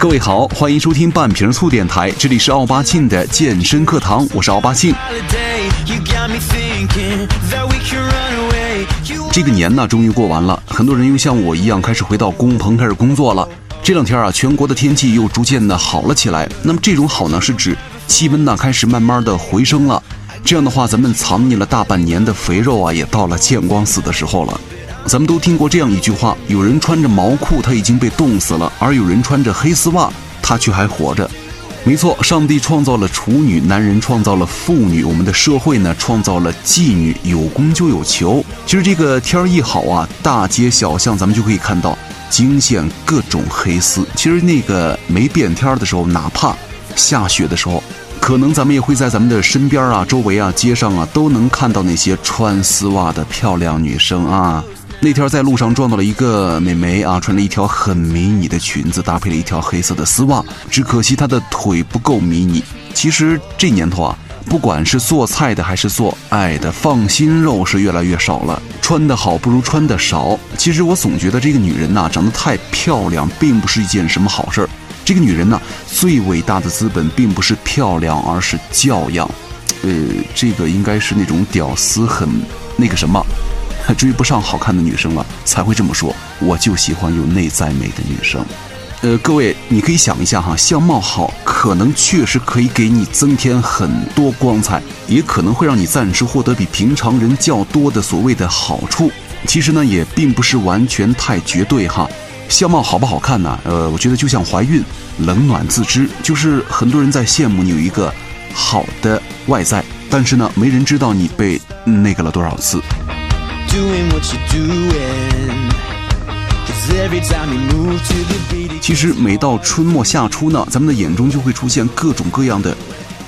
各位好，欢迎收听半瓶醋电台，这里是奥巴庆的健身课堂，我是奥巴庆。这个年呢，终于过完了，很多人又像我一样开始回到工棚开始工作了。这两天啊，全国的天气又逐渐的好了起来。那么这种好呢，是指气温呢开始慢慢的回升了。这样的话，咱们藏匿了大半年的肥肉啊，也到了见光死的时候了。咱们都听过这样一句话：有人穿着毛裤，他已经被冻死了；而有人穿着黑丝袜，他却还活着。没错，上帝创造了处女，男人创造了妇女，我们的社会呢创造了妓女。有功就有求。其实这个天儿一好啊，大街小巷咱们就可以看到惊现各种黑丝。其实那个没变天的时候，哪怕下雪的时候，可能咱们也会在咱们的身边啊、周围啊、街上啊，都能看到那些穿丝袜的漂亮女生啊。那天在路上撞到了一个美眉啊，穿了一条很迷你的裙子，搭配了一条黑色的丝袜。只可惜她的腿不够迷你。其实这年头啊，不管是做菜的还是做爱的，放心肉是越来越少了。穿得好不如穿得少。其实我总觉得这个女人呐，长得太漂亮，并不是一件什么好事儿。这个女人呢，最伟大的资本并不是漂亮，而是教养。呃，这个应该是那种屌丝很那个什么。追不上好看的女生了，才会这么说。我就喜欢有内在美的女生。呃，各位，你可以想一下哈，相貌好，可能确实可以给你增添很多光彩，也可能会让你暂时获得比平常人较多的所谓的好处。其实呢，也并不是完全太绝对哈。相貌好不好看呢？呃，我觉得就像怀孕，冷暖自知。就是很多人在羡慕你有一个好的外在，但是呢，没人知道你被那个了多少次。其实每到春末夏初呢，咱们的眼中就会出现各种各样的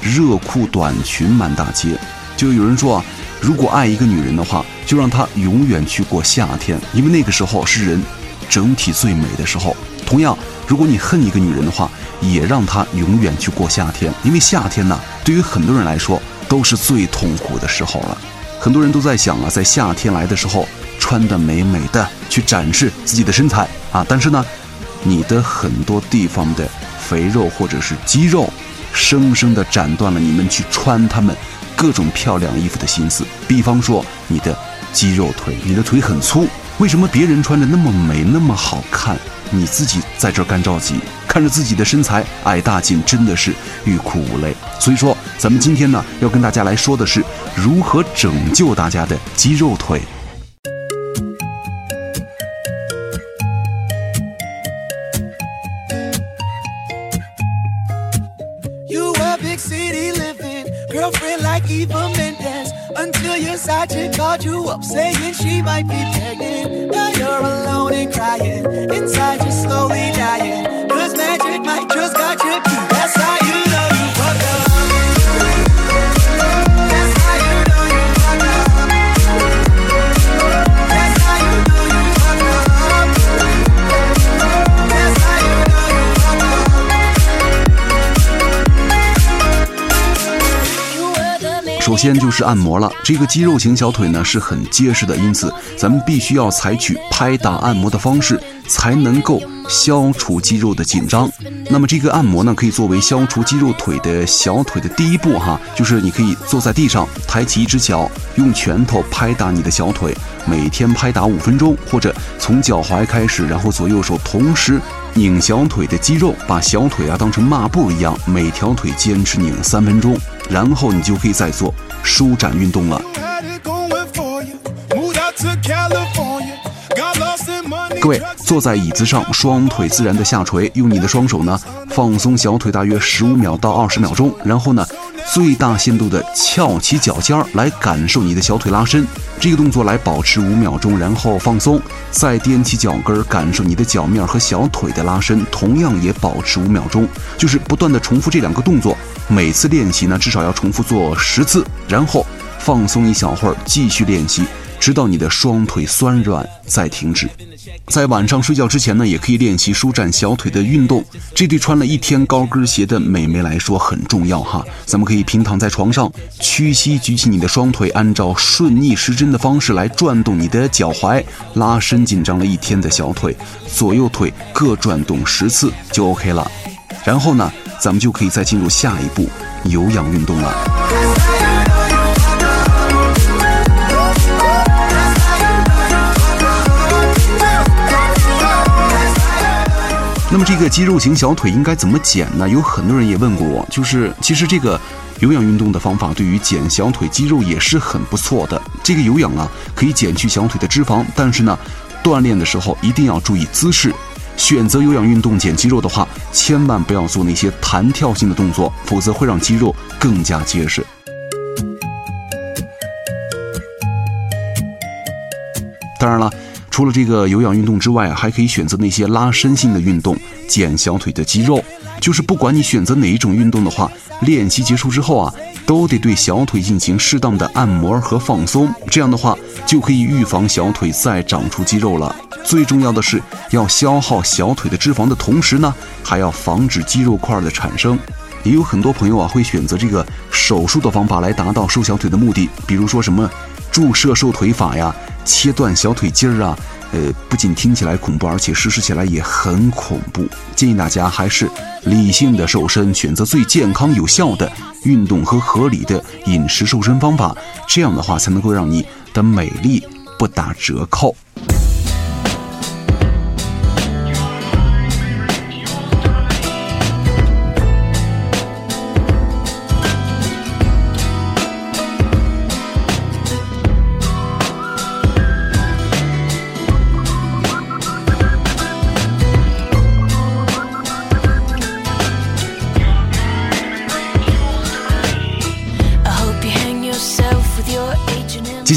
热裤短裙满大街。就有人说啊，如果爱一个女人的话，就让她永远去过夏天，因为那个时候是人整体最美的时候。同样，如果你恨一个女人的话，也让她永远去过夏天，因为夏天呢，对于很多人来说都是最痛苦的时候了。很多人都在想啊，在夏天来的时候，穿的美美的去展示自己的身材啊。但是呢，你的很多地方的肥肉或者是肌肉，生生的斩断了你们去穿他们各种漂亮衣服的心思。比方说，你的肌肉腿，你的腿很粗，为什么别人穿着那么美那么好看，你自己在这干着急？看着自己的身材矮大紧，真的是欲哭无泪。所以说，咱们今天呢，要跟大家来说的是如何拯救大家的肌肉腿。先就是按摩了，这个肌肉型小腿呢是很结实的，因此咱们必须要采取拍打按摩的方式，才能够消除肌肉的紧张。那么这个按摩呢，可以作为消除肌肉腿的小腿的第一步哈，就是你可以坐在地上，抬起一只脚，用拳头拍打你的小腿，每天拍打五分钟，或者从脚踝开始，然后左右手同时拧小腿的肌肉，把小腿啊当成抹布一样，每条腿坚持拧三分钟。然后你就可以再做舒展运动了。各位坐在椅子上，双腿自然的下垂，用你的双手呢放松小腿大约十五秒到二十秒钟，然后呢最大限度的翘起脚尖儿来感受你的小腿拉伸。这个动作来保持五秒钟，然后放松，再踮起脚跟儿感受你的脚面和小腿的拉伸，同样也保持五秒钟，就是不断的重复这两个动作。每次练习呢，至少要重复做十次，然后放松一小会儿，继续练习，直到你的双腿酸软再停止。在晚上睡觉之前呢，也可以练习舒展小腿的运动，这对穿了一天高跟鞋的美眉来说很重要哈。咱们可以平躺在床上，屈膝举起你的双腿，按照顺逆时针的方式来转动你的脚踝，拉伸紧张了一天的小腿，左右腿各转动十次就 OK 了。然后呢，咱们就可以再进入下一步有氧运动了。那么这个肌肉型小腿应该怎么减呢？有很多人也问过我，就是其实这个有氧运动的方法对于减小腿肌肉也是很不错的。这个有氧啊，可以减去小腿的脂肪，但是呢，锻炼的时候一定要注意姿势。选择有氧运动减肌肉的话，千万不要做那些弹跳性的动作，否则会让肌肉更加结实。当然了。除了这个有氧运动之外，还可以选择那些拉伸性的运动，减小腿的肌肉。就是不管你选择哪一种运动的话，练习结束之后啊，都得对小腿进行适当的按摩和放松。这样的话，就可以预防小腿再长出肌肉了。最重要的是要消耗小腿的脂肪的同时呢，还要防止肌肉块的产生。也有很多朋友啊，会选择这个手术的方法来达到瘦小腿的目的，比如说什么。注射瘦腿法呀，切断小腿筋儿啊，呃，不仅听起来恐怖，而且实施起来也很恐怖。建议大家还是理性的瘦身，选择最健康有效的运动和合理的饮食瘦身方法，这样的话才能够让你的美丽不打折扣。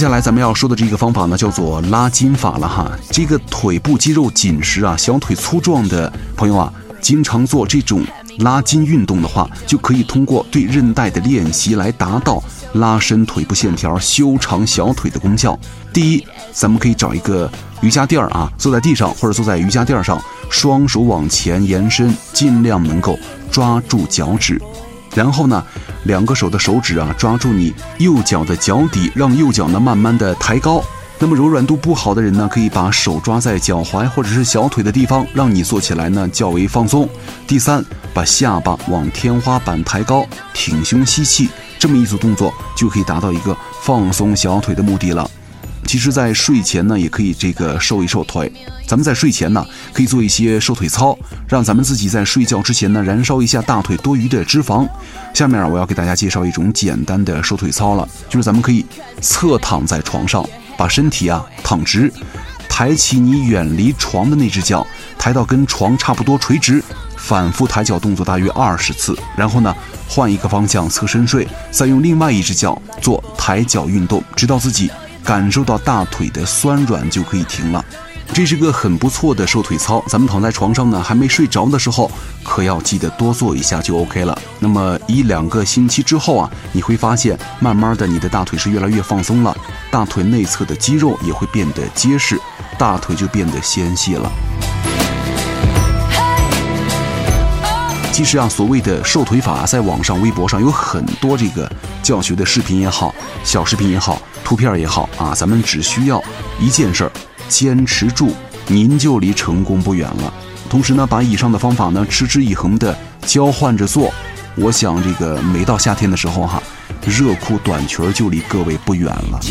接下来咱们要说的这个方法呢，叫做拉筋法了哈。这个腿部肌肉紧实啊，小腿粗壮的朋友啊，经常做这种拉筋运动的话，就可以通过对韧带的练习来达到拉伸腿部线条、修长小腿的功效。第一，咱们可以找一个瑜伽垫儿啊，坐在地上或者坐在瑜伽垫儿上，双手往前延伸，尽量能够抓住脚趾。然后呢，两个手的手指啊，抓住你右脚的脚底，让右脚呢慢慢的抬高。那么柔软度不好的人呢，可以把手抓在脚踝或者是小腿的地方，让你做起来呢较为放松。第三，把下巴往天花板抬高，挺胸吸气，这么一组动作就可以达到一个放松小腿的目的了。其实，在睡前呢，也可以这个瘦一瘦腿。咱们在睡前呢，可以做一些瘦腿操，让咱们自己在睡觉之前呢，燃烧一下大腿多余的脂肪。下面啊，我要给大家介绍一种简单的瘦腿操了，就是咱们可以侧躺在床上，把身体啊躺直，抬起你远离床的那只脚，抬到跟床差不多垂直，反复抬脚动作大约二十次，然后呢，换一个方向侧身睡，再用另外一只脚做抬脚运动，直到自己。感受到大腿的酸软就可以停了，这是个很不错的瘦腿操。咱们躺在床上呢，还没睡着的时候，可要记得多做一下就 OK 了。那么一两个星期之后啊，你会发现，慢慢的你的大腿是越来越放松了，大腿内侧的肌肉也会变得结实，大腿就变得纤细了。其实啊，所谓的瘦腿法，在网上、微博上有很多这个教学的视频也好，小视频也好，图片也好啊，咱们只需要一件事儿，坚持住，您就离成功不远了。同时呢，把以上的方法呢，持之以恒的交换着做，我想这个每到夏天的时候哈，热裤短裙就离各位不远了。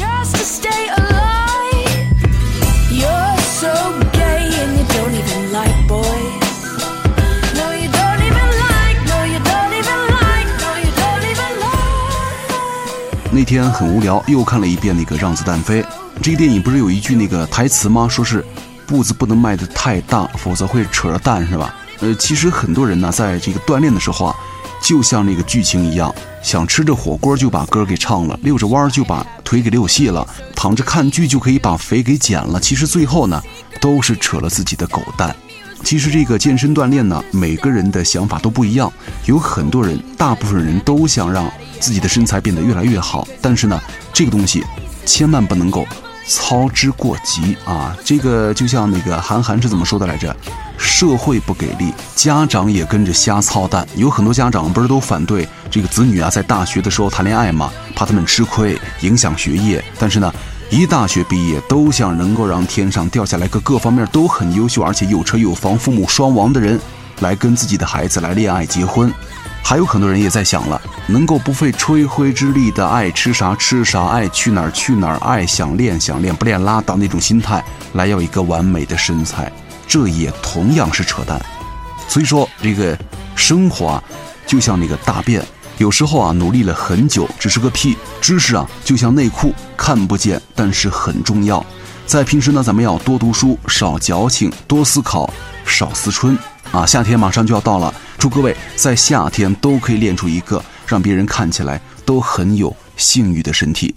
那天很无聊，又看了一遍那个《让子弹飞》。这个电影不是有一句那个台词吗？说是步子不能迈得太大，否则会扯着蛋，是吧？呃，其实很多人呢，在这个锻炼的时候啊，就像那个剧情一样，想吃着火锅就把歌给唱了，溜着弯就把腿给溜细了，躺着看剧就可以把肥给减了。其实最后呢，都是扯了自己的狗蛋。其实这个健身锻炼呢，每个人的想法都不一样。有很多人，大部分人都想让自己的身材变得越来越好，但是呢，这个东西千万不能够操之过急啊！这个就像那个韩寒是怎么说的来着？社会不给力，家长也跟着瞎操蛋。有很多家长不是都反对这个子女啊在大学的时候谈恋爱吗？怕他们吃亏，影响学业。但是呢。一大学毕业都想能够让天上掉下来个各方面都很优秀，而且有车有房、父母双亡的人，来跟自己的孩子来恋爱结婚。还有很多人也在想了，能够不费吹灰之力的爱吃啥吃啥，爱去哪儿去哪儿，爱想练想练不练拉倒那种心态来要一个完美的身材，这也同样是扯淡。所以说，这个生活啊，就像那个大便，有时候啊努力了很久只是个屁；知识啊就像内裤，看不见但是很重要。在平时呢，咱们要多读书，少矫情，多思考，少思春。啊，夏天马上就要到了，祝各位在夏天都可以练出一个让别人看起来都很有性欲的身体。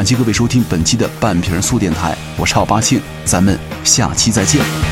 感谢各位收听本期的半瓶醋电台，我是奥巴庆，咱们下期再见。